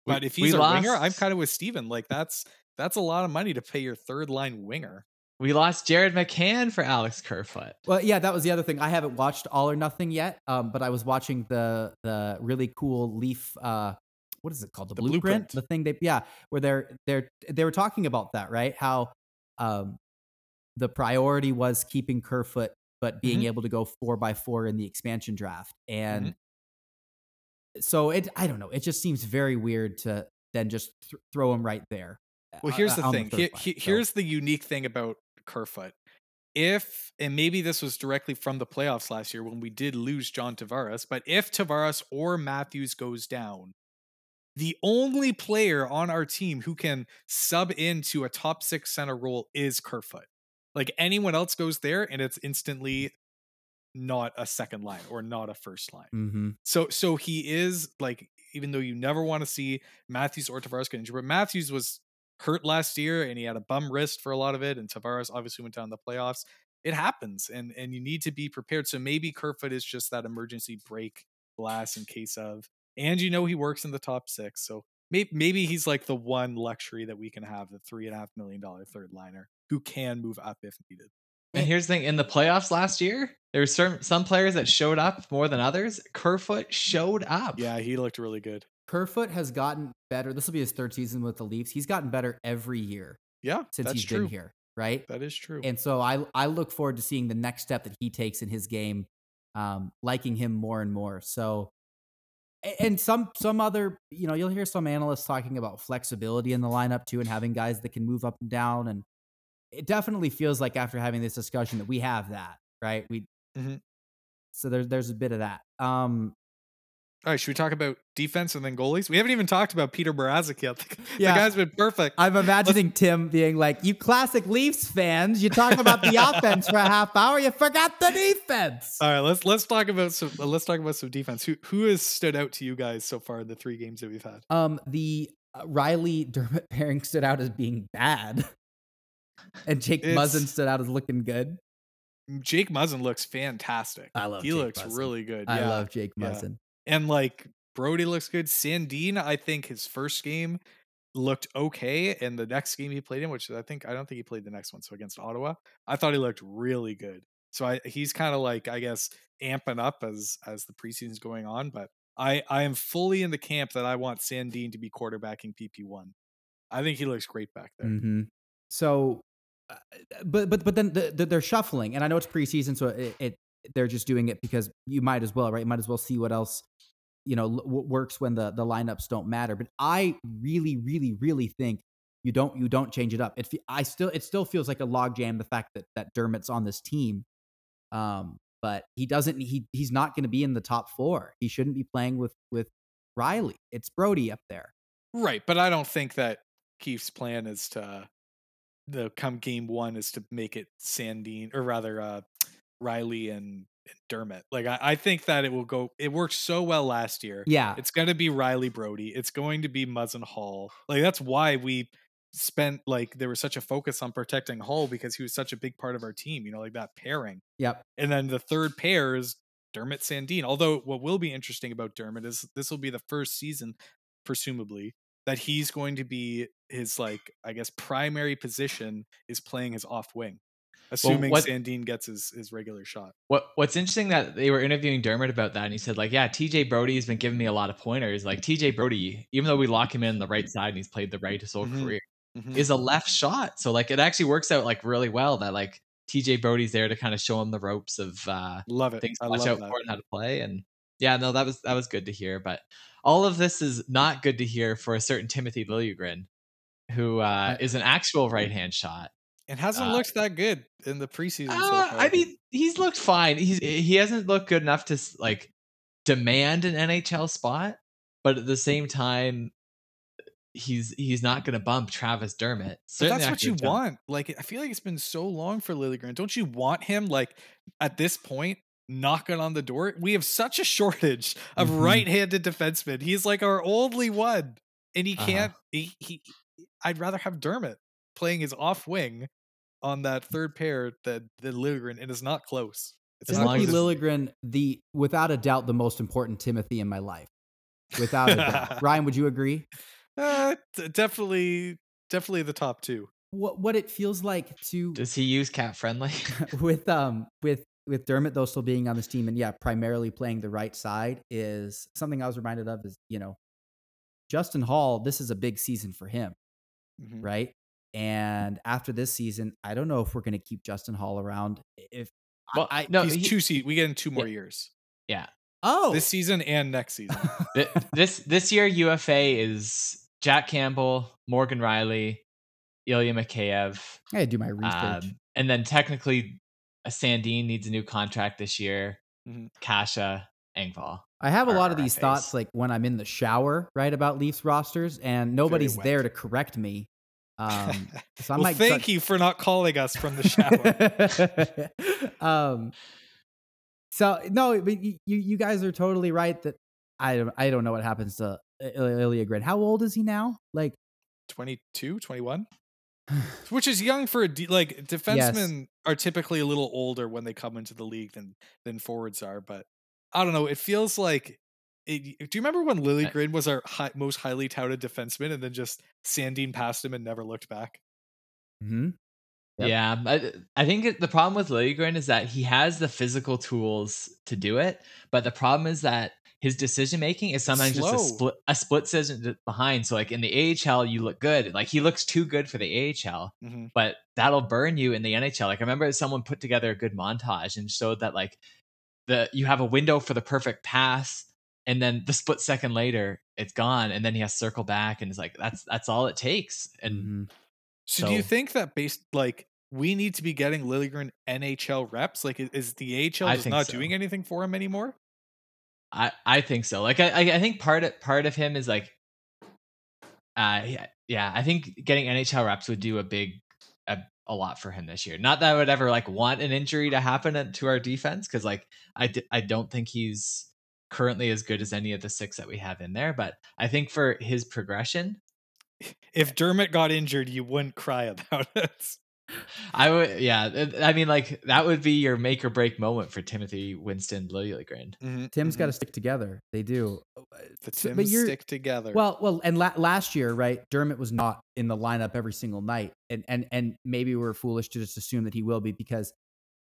We- But if he's a winger, I'm kind of with Steven. Like that's that's a lot of money to pay your third line winger. We lost Jared McCann for Alex Kerfoot. Well, yeah, that was the other thing. I haven't watched All or Nothing yet, um, but I was watching the the really cool Leaf. Uh, what is it called? The, The blueprint? Blueprint. The thing they yeah, where they're they're they were talking about that, right? How um, the priority was keeping Kerfoot, but being Mhm. able to go four by four in the expansion draft, and Mm-hmm. so it I don't know. It just seems very weird to then just th- throw him right there. Well, uh, here's uh, the on thing. third He- line. he- So- here's the unique thing about Kerfoot. If and maybe this was directly from the playoffs last year when we did lose John Tavares, but if Tavares or Matthews goes down, the only player on our team who can sub into a top six center role is Kerfoot. Like anyone else goes there, and it's instantly not a second line or not a first line. Mhm. So so he is like even though you never want to see Matthews or Tavares get injured, but Matthews was hurt last year and he had a bum wrist for a lot of it, and Tavares obviously went down the playoffs. It happens, and and you need to be prepared. So maybe Kerfoot is just that emergency break glass in case of, and you know he works in the top six, so maybe maybe he's like the one luxury that we can have, the three and a half million dollar third liner who can move up if needed. And here's the thing: in the playoffs last year, there were certain some players that showed up more than others. Kerfoot showed up. Yeah, he looked really good. Kerfoot has gotten better. This will be his third season with the Leafs. He's gotten better every year Yeah, since he's true. been here, right? That is true. And so I I look forward to seeing the next step that he takes in his game, um, liking him more and more. So, and some some other you know you'll hear some analysts talking about flexibility in the lineup too, and having guys that can move up and down. And it definitely feels like after having this discussion that we have that right? We Mhm. so there's there's a bit of that. Um, All right, should we talk about defense and then goalies? We haven't even talked about Peter Mrazek yet. The, Yeah. the guy's been perfect. I'm imagining Tim being like, "You classic Leafs fans, you talk about the offense for a half hour, you forgot the defense." All right, let's let's talk about some uh, let's talk about some defense. Who who has stood out to you guys so far in the three games that we've had? Um, the uh, Rielly Dermott pairing stood out as being bad, and Jake It's- Muzzin stood out as looking good. Jake Muzzin looks fantastic. I love He Jake looks Muzzin. really good. I yeah. love Jake yeah. And like Brodie looks good. Sandin, I think his first game looked okay, and the next game he played in, which I think I don't think he played the next one, so against Ottawa, I thought he looked really good. So I he's kind of like I guess amping up as as the preseason's going on, but I I am fully in the camp that I want Sandin to be quarterbacking PP one. I think he looks great back there. hmm So, uh, but but but then the, the, they're shuffling, and I know it's preseason, so it, it they're just doing it because you might as well, right? You might as well see what else you know l- works when the the lineups don't matter. But I really, really, really think you don't you don't change it up. It I still it still feels like a logjam. The fact that that Dermott's on this team, um, but he doesn't. He he's not going to be in the top four. He shouldn't be playing with with Rielly. It's Brodie up there. Right, but I don't think that Keefe's plan is to the come game one is to make it Sandin or rather uh Rielly and, Dermott. Like I, I think that it will go it worked so well last year. Yeah, It's gonna be Rielly Brodie. It's going to be Muzzin Holl. Like that's why we spent like there was such a focus on protecting Holl because he was such a big part of our team, you know, like that pairing. yep. And then the third pair is Dermott Sandin. Although what will be interesting about Dermott is this will be the first season, presumably, that he's going to be his like I guess primary position is playing his off wing, assuming what- Sandin gets his his regular shot. What What's interesting that they were interviewing Dermott about that, and he said like, yeah, TJ Brodie's been giving me a lot of pointers. Like TJ Brodie, even though we lock him in the right side and he's played the right his whole Mhm. career, Mhm. is a left shot. So like it actually works out like really well that like TJ Brodie's there to kind of show him the ropes of uh Love it. things I to watch out that. for and how to play. And yeah, no, that was that was good to hear. But all of this is not good to hear for a certain Timothy Liljegren, who uh, is an actual right hand shot. And hasn't Uh, looked that good in the preseason so Uh, far. I mean, he's looked fine. He's he hasn't looked good enough to like demand an NHL spot, but at the same time, he's he's not going to bump Travis Dermott. But Certainly that's what you want. Like I feel like it's been so long for Liljegren. Don't you want him like at this point knocking on the door? We have such a shortage of Mhm. right-handed defensemen. He's like our only one, and he Uh-huh. can't. He, he I'd rather have Dermott playing his off wing on that third pair that than Liljegren, and it's not close. It's As not long close. as- Liljegren, the without a doubt the most important Timothy in my life, without a doubt. Ryan, would you agree? Uh, d- definitely, definitely the top two. What what it feels like to Does he use cat friendly? with um with with Dermott though still being on this team and yeah primarily playing the right side is something I was reminded of is you know Justin Holl this is a big season for him Mhm. right and after this season I don't know if we're gonna keep Justin Holl around if well, I- no, He's he- two seat. We get in two more years. yeah. oh This season and next season. This this year UFA is Jack Campbell, Morgan Rielly, Ilya Mikheyev, I gotta do my research um, and then technically, a Sandin needs a new contract this year. Mhm. Kase, Engvall. I have a lot of these face. thoughts like when I'm in the shower right about Leafs rosters and nobody's there to correct me um so I well, might thank start- you for not calling us from the shower. um so no but you you guys are totally right that i don't i don't know what happens to Ilya Grin. How old is he now? Like 22, 21? Which is young for a de- like defensemen are typically a little older when they come into the league than than forwards are, but I don't know. It feels like. It, do you remember when Lily Uh, Grin was our hi- most highly touted defenseman, and then just Sandine passed him and never looked back? mhm. Yep. Yeah, I, I think it, the problem with Liljegren is that he has the physical tools to do it, but the problem is that his decision making is sometimes just a split a split decision behind. So like in the AHL, you look good. Like he looks too good for the AHL, Mhm. but that'll burn you in the NHL. Like I remember someone put together a good montage and showed that like the you have a window for the perfect pass, and then the split second later it's gone, and then he has to circle back, and it's like that's that's all it takes. And Mhm. So, do you think that based like we need to be getting Liljegren NHL reps? Like, is the AHL just not so. doing anything for him anymore? I I think so. Like I I think part of part of him is like, uh yeah, yeah. I think getting NHL reps would do a big a, a lot for him this year. Not that I would ever like want an injury to happen to our defense because like I d- I don't think he's currently as good as any of the six that we have in there. But I think for his progression, If Dermott got injured, you wouldn't cry about it. I would yeah. I mean like that would be your make or break moment for Timothy Winston Liljegren. Mm-hmm, Tim's got to mm-hmm. stick together. They do. Uh, uh, the so- Tims but stick together. Well, well, and la- last year, right? Dermott was not in the lineup every single night, and and and maybe we're foolish to just assume that he will be because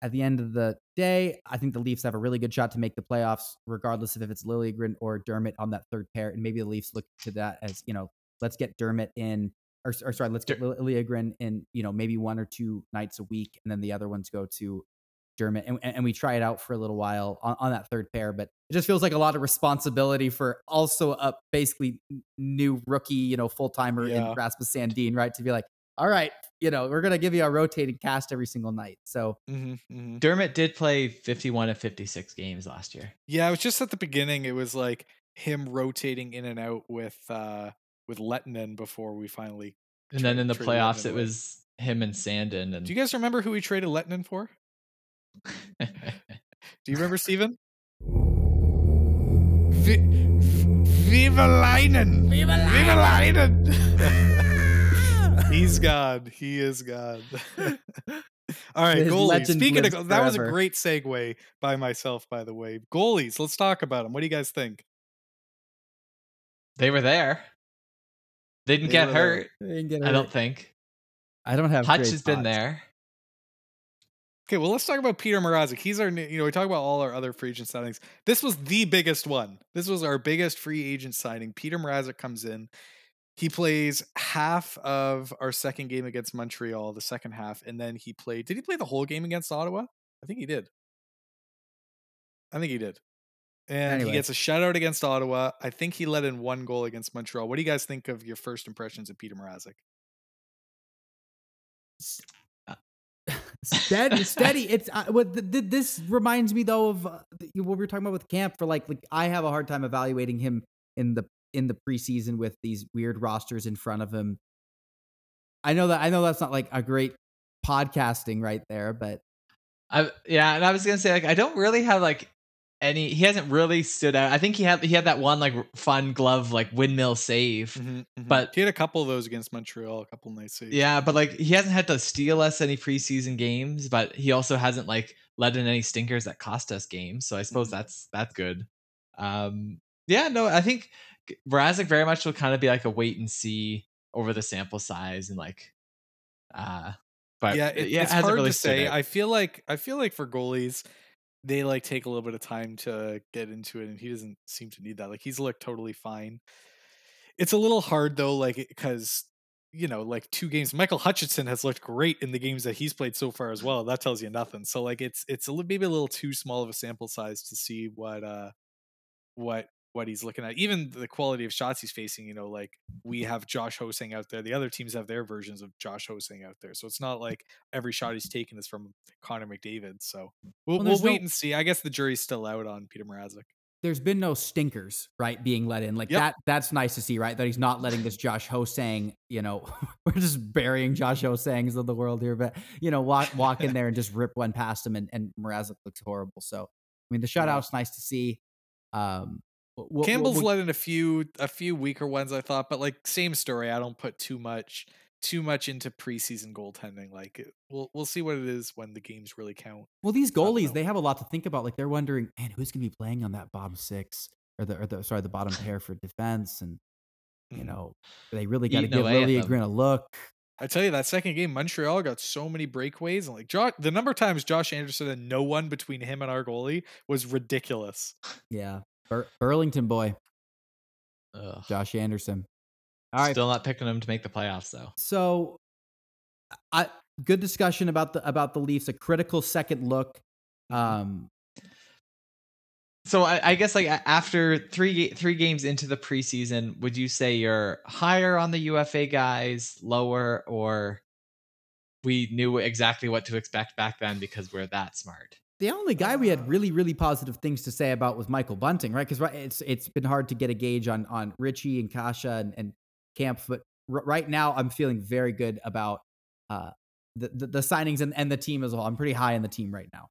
at the end of the day, I think the Leafs have a really good shot to make the playoffs, regardless of if it's Liljegren or Dermott on that third pair, and maybe the Leafs look to that as you know, let's get Dermott in, or, or sorry, let's get Lil- Liljegren in, you know, maybe one or two nights a week, and then the other ones go to Dermott, and, and we try it out for a little while on, on that third pair. But it just feels like a lot of responsibility for also a basically new rookie, you know, full timer Yeah. in Rasmus Sandin, right? To be like, all right, you know, we're gonna give you a rotating cast every single night. So Mhm, mhm. Dermott did play 51 of 56 games last year. yeah, it was just at the beginning. It was like him rotating in and out with uh with Lehtonen before we finally. And then in the playoffs, Lehtonen it away. was him and Sandin. And Do you guys remember who we traded Lehtonen for? Do you remember Steven? V- Viva Leinen! Viva Leinen! He's God. He is God. All right, His goalies. Speaking of lives go- that was a great segue by myself, by the way. Goalies. Let's talk about them. What do you guys think? they were there. They didn't They get were there. hurt. I didn't get I don't think. I don't have Hutch great has been there. Okay, well, let's talk about Peter Mrazek. He's our, you know, we talk about all our other free agent signings. This was the biggest one. This was our biggest free agent signing. Peter Mrazek comes in. He plays half of our second game against Montreal, the second half, and then he played. Did he play the whole game against Ottawa? I think he did. I think he did. And Anyway. he gets a shutout against Ottawa. I think he let in one goal against Montreal. What do you guys think of your first impressions of Peter Mrazek? steady, steady. It's uh, what th- th- this reminds me though of uh, what we were talking about with Kampf. For like, like I have a hard time evaluating him in the in the preseason with these weird rosters in front of him. I know that I know that's not like a great podcasting right there, but I yeah, and I was gonna say like I don't really have like any. He hasn't really stood out. I think he had he had that one like fun glove like windmill save. But- he had a couple of those against Montreal, a couple nice saves. Yeah, but like he hasn't had to steal us any preseason games, but he also hasn't like let in any stinkers that cost us games. So I suppose Mhm. that's that's good. Um, yeah, no, I think Mrazek very much will kind of be like a wait and see over the sample size and like, uh, but yeah, it, yeah, it's it hard really to say. I feel like I feel like for goalies, they like take a little bit of time to get into it, and he doesn't seem to need that. Like he's looked totally fine. It's a little hard though, like because you know, like two games. Michael Hutchinson has looked great in the games that he's played so far as well. That tells you nothing. So like it's it's a little maybe a little too small of a sample size to see what uh what what he's looking at. Even the quality of shots he's facing, you know, like we have Josh Ho-Sang out there. The other teams have their versions of Josh Ho-Sang out there. So it's not like every shot he's taken is from Connor McDavid. So we'll, Well, we'll wait no- and see. I guess the jury's still out on Peter Mrazek. there's been no stinkers, right, being let in. Like Yep. that that's nice to see, right? That he's not letting this Josh Ho-Sang, you know, we're just burying Josh Ho-Sangs of the world here, but you know, walk walk in there and just rip one past him and, and Mrazek looks horrible. So I mean the shutout's nice to see. Um Campbell's we'll- let in a few a few weaker ones, I thought, but like same story. I don't put too much too much into preseason goaltending. Like it- we'll we'll see what it is when the games really count. Well, these goalies, they have a lot to think about. Like they're wondering, man, who's going to be playing on that bottom six or the or the sorry the bottom pair for defense, and you Mhm. know they really got to give Lily. Green a look. I tell you that second game, Montreal got so many breakaways, and like Josh, the number of times Josh Anderson and no one between him and our goalie was ridiculous. Yeah, Bur- Burlington boy, Ugh. Josh Anderson. All right, Still not picking him to make the playoffs though. so I good discussion about the about the Leafs. A critical second look. Um, So I, I guess like after three three games into the preseason, would you say you're higher on the UFA guys, lower, or we knew exactly what to expect back then because we're that smart. The only guy we had really, really positive things to say about was Michael Bunting, right? Because it's it's been hard to get a gauge on on Ritchie and Kase and, and Kampf, but r- right now I'm feeling very good about uh, the, the the signings and, and the team as whole. I'm pretty high on the team right now.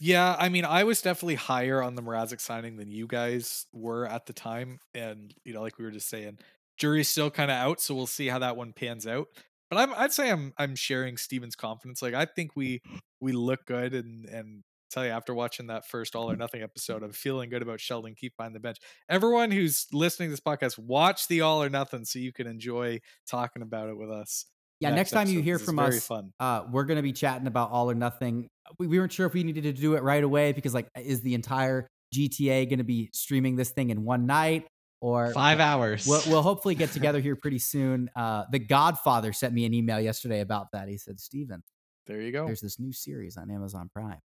Yeah, I mean, I was definitely higher on the Mrazek signing than you guys were at the time, and you know, like we were just saying, jury's still kind of out, so we'll see how that one pans out. But I'm, I'd say I'm, I'm sharing Steven's confidence. Like, I think we, we look good, and and tell you after watching that first All or Nothing episode, I'm feeling good about Sheldon Keefe behind the bench. Everyone who's listening to this podcast, watch the All or Nothing so you can enjoy talking about it with us. Yeah, next, time you hear it's from us, uh, we're going to be chatting about all or nothing. We, we weren't sure if we needed to do it right away because, like, is the entire GTA going to be streaming this thing in one night or Five hours. We'll, we'll hopefully get together here pretty soon. Uh, the Godfather sent me an email yesterday about that. He said, "Steven, There you go. there's this new series on Amazon Prime.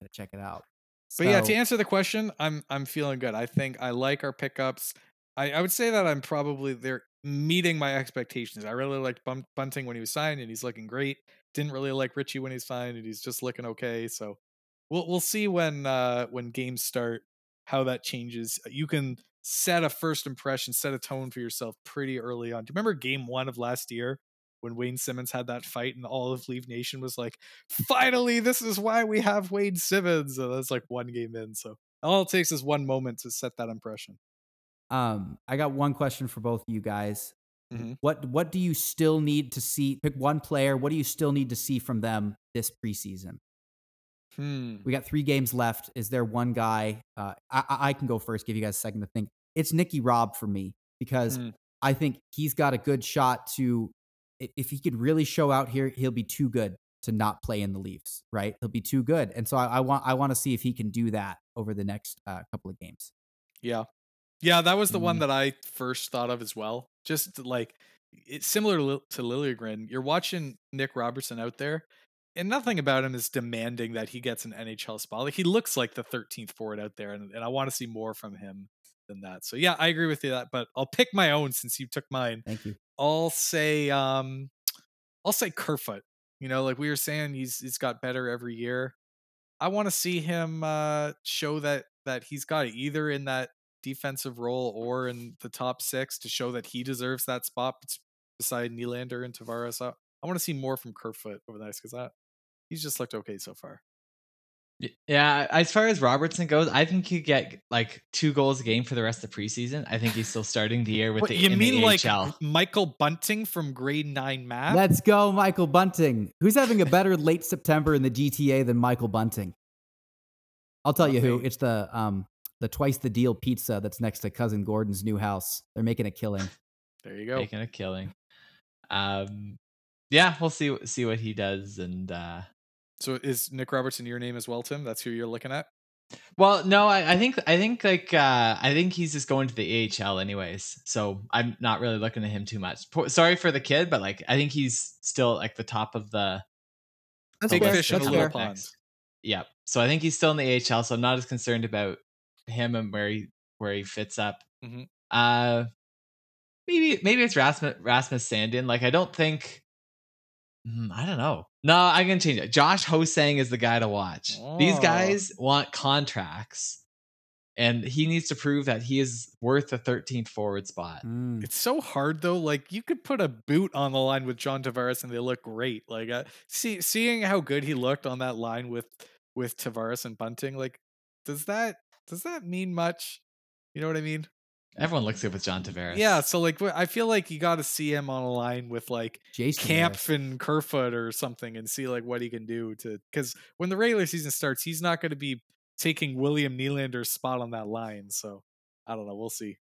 Gotta check it out." But yeah, to answer the question, I'm I'm feeling good. I think I like our pickups. I, I would say that I'm probably they're meeting my expectations. I really liked Bun- Bunting when he was signed, and he's looking great. Didn't really like Ritchie when he's signed, and he's just looking okay. So we'll we'll see when uh when games start how that changes. You can set a first impression, set a tone for yourself pretty early on. Do you remember game one of last year? When Wayne Simmonds had that fight, and all of Leave Nation was like, "Finally, this is why we have Wayne Simmonds." And that's like one game in, so all it takes is one moment to set that impression. Um, I got one question for both of you guys. Mhm. What what do you still need to see? Pick one player. What do you still need to see from them this preseason? Hmm. We got three games left. Is there one guy? Uh, I, I can go first. Give you guys a second to think. It's Nicky Robb for me because Hmm. I think he's got a good shot to. If he could really show out here, he'll be too good to not play in the Leafs. Right? He'll be too good, and so I, I want I want to see if he can do that over the next uh, couple of games. Yeah. Yeah, that was the one Mhm. that I first thought of as well. Just like it's similar to Lil- to Liljegren. You're watching Nick Robertson out there, and nothing about him is demanding that he gets an NHL spot. Like he looks like the 13th forward out there, and, and I want to see more from him than that. So yeah, I agree with you that, but I'll pick my own since you took mine. Thank you. I'll say um I'll say Kerfoot. You know, like we were saying, he's he's got better every year. I want to see him uh show that that he's got it either in that defensive role or in the top six to show that he deserves that spot beside Nylander and Tavares. I, I want to see more from Kerfoot over the next because that he's just looked okay so far. Yeah, as far as Robertson goes, I think he get like two goals a game for the rest of the preseason. I think he's still starting the year with What, the you in mean the like AHL. Michael Bunting from grade nine math? Let's go, Michael Bunting. Who's having a better late September in the GTA than Michael Bunting? I'll tell you who. It's the um the twice the deal pizza that's next to cousin Gordon's new house. They're making a killing. there you go. making a killing. Um, yeah, we'll see see what he does. And uh, So is Nick Robertson your name as well, Tim? That's who you're looking at. well, no, I, I think I think like uh, I think he's just going to the AHL anyways. So I'm not really looking at him too much. Po- Sorry for the kid, but like I think he's still like the top of the That's Big fair. fish in That's a little pond. Yeah. So I think he's still in the AHL, so I'm not as concerned about him and where he where he fits up. Mhm. Uh maybe maybe it's Rasmus Rasmus Sandin. Like I don't think I don't know. No, I'm gonna change it. Josh Ho-Sang is the guy to watch. These Oh. guys want contracts, and he needs to prove that he is worth a 13th forward spot. Mm. It's so hard though. Like you could put a boot on the line with John Tavares and they look great. Like uh, see, seeing how good he looked on that line with with Tavares and Bunting, like does that does that mean much? You know what I mean? Everyone looks good with John Tavares. Yeah. So like I feel like you got to see him on a line with like Jason Camp Harris. and Kerfoot or something and see like what he can do to because when the regular season starts, he's not going to be taking William Nylander's spot on that line. So I don't know. We'll see.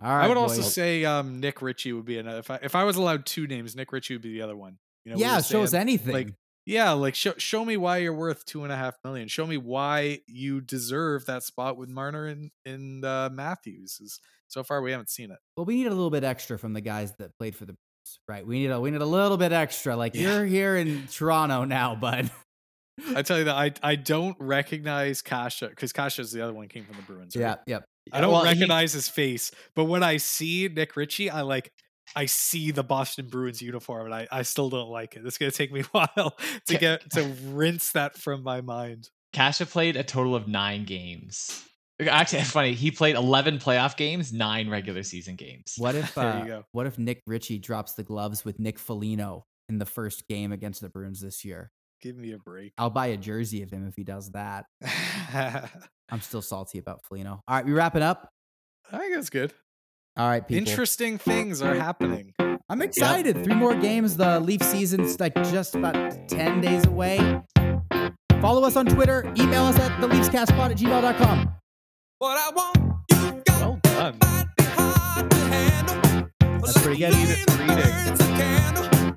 All right, I would also say um, Nick Ritchie would be another. If I if I was allowed two names, Nick Ritchie would be the other one. You know, yeah, were show us anything. Like, yeah, like show show me why you're worth two and a half million. Show me why you deserve that spot with Marner and and uh, Matthews. Is so far we haven't seen it. well, we need a little bit extra from the guys that played for the Bruins, right? We need a we need a little bit extra. Like Yeah. you're here in Toronto now, bud. I tell you that I I don't recognize Kase because Kase is the other one came from the Bruins. right? yeah, yep. I don't Well, he- recognize his face, but when I see Nick Ritchie, I like I see the Boston Bruins uniform and I, I still don't like it. It's gonna take me a while to get to rinse that from my mind. Kase played a total of nine games. Actually, it's funny. He played 11 playoff games, nine regular season games. What if There you uh, go. what if Nick Ritchie drops the gloves with Nick Foligno in the first game against the Bruins this year? Give me a break. I'll buy a jersey of him if he does that. I I'm still salty about Foligno. All right, we wrapping up. I think that's good. All right, people. Interesting things are happening. I'm excited. Three more games. The Leaf season's like just about 10 days away. Follow us on Twitter. Email us at theleafscastpod at gmail.com. Well done. That's pretty good. Speed reading.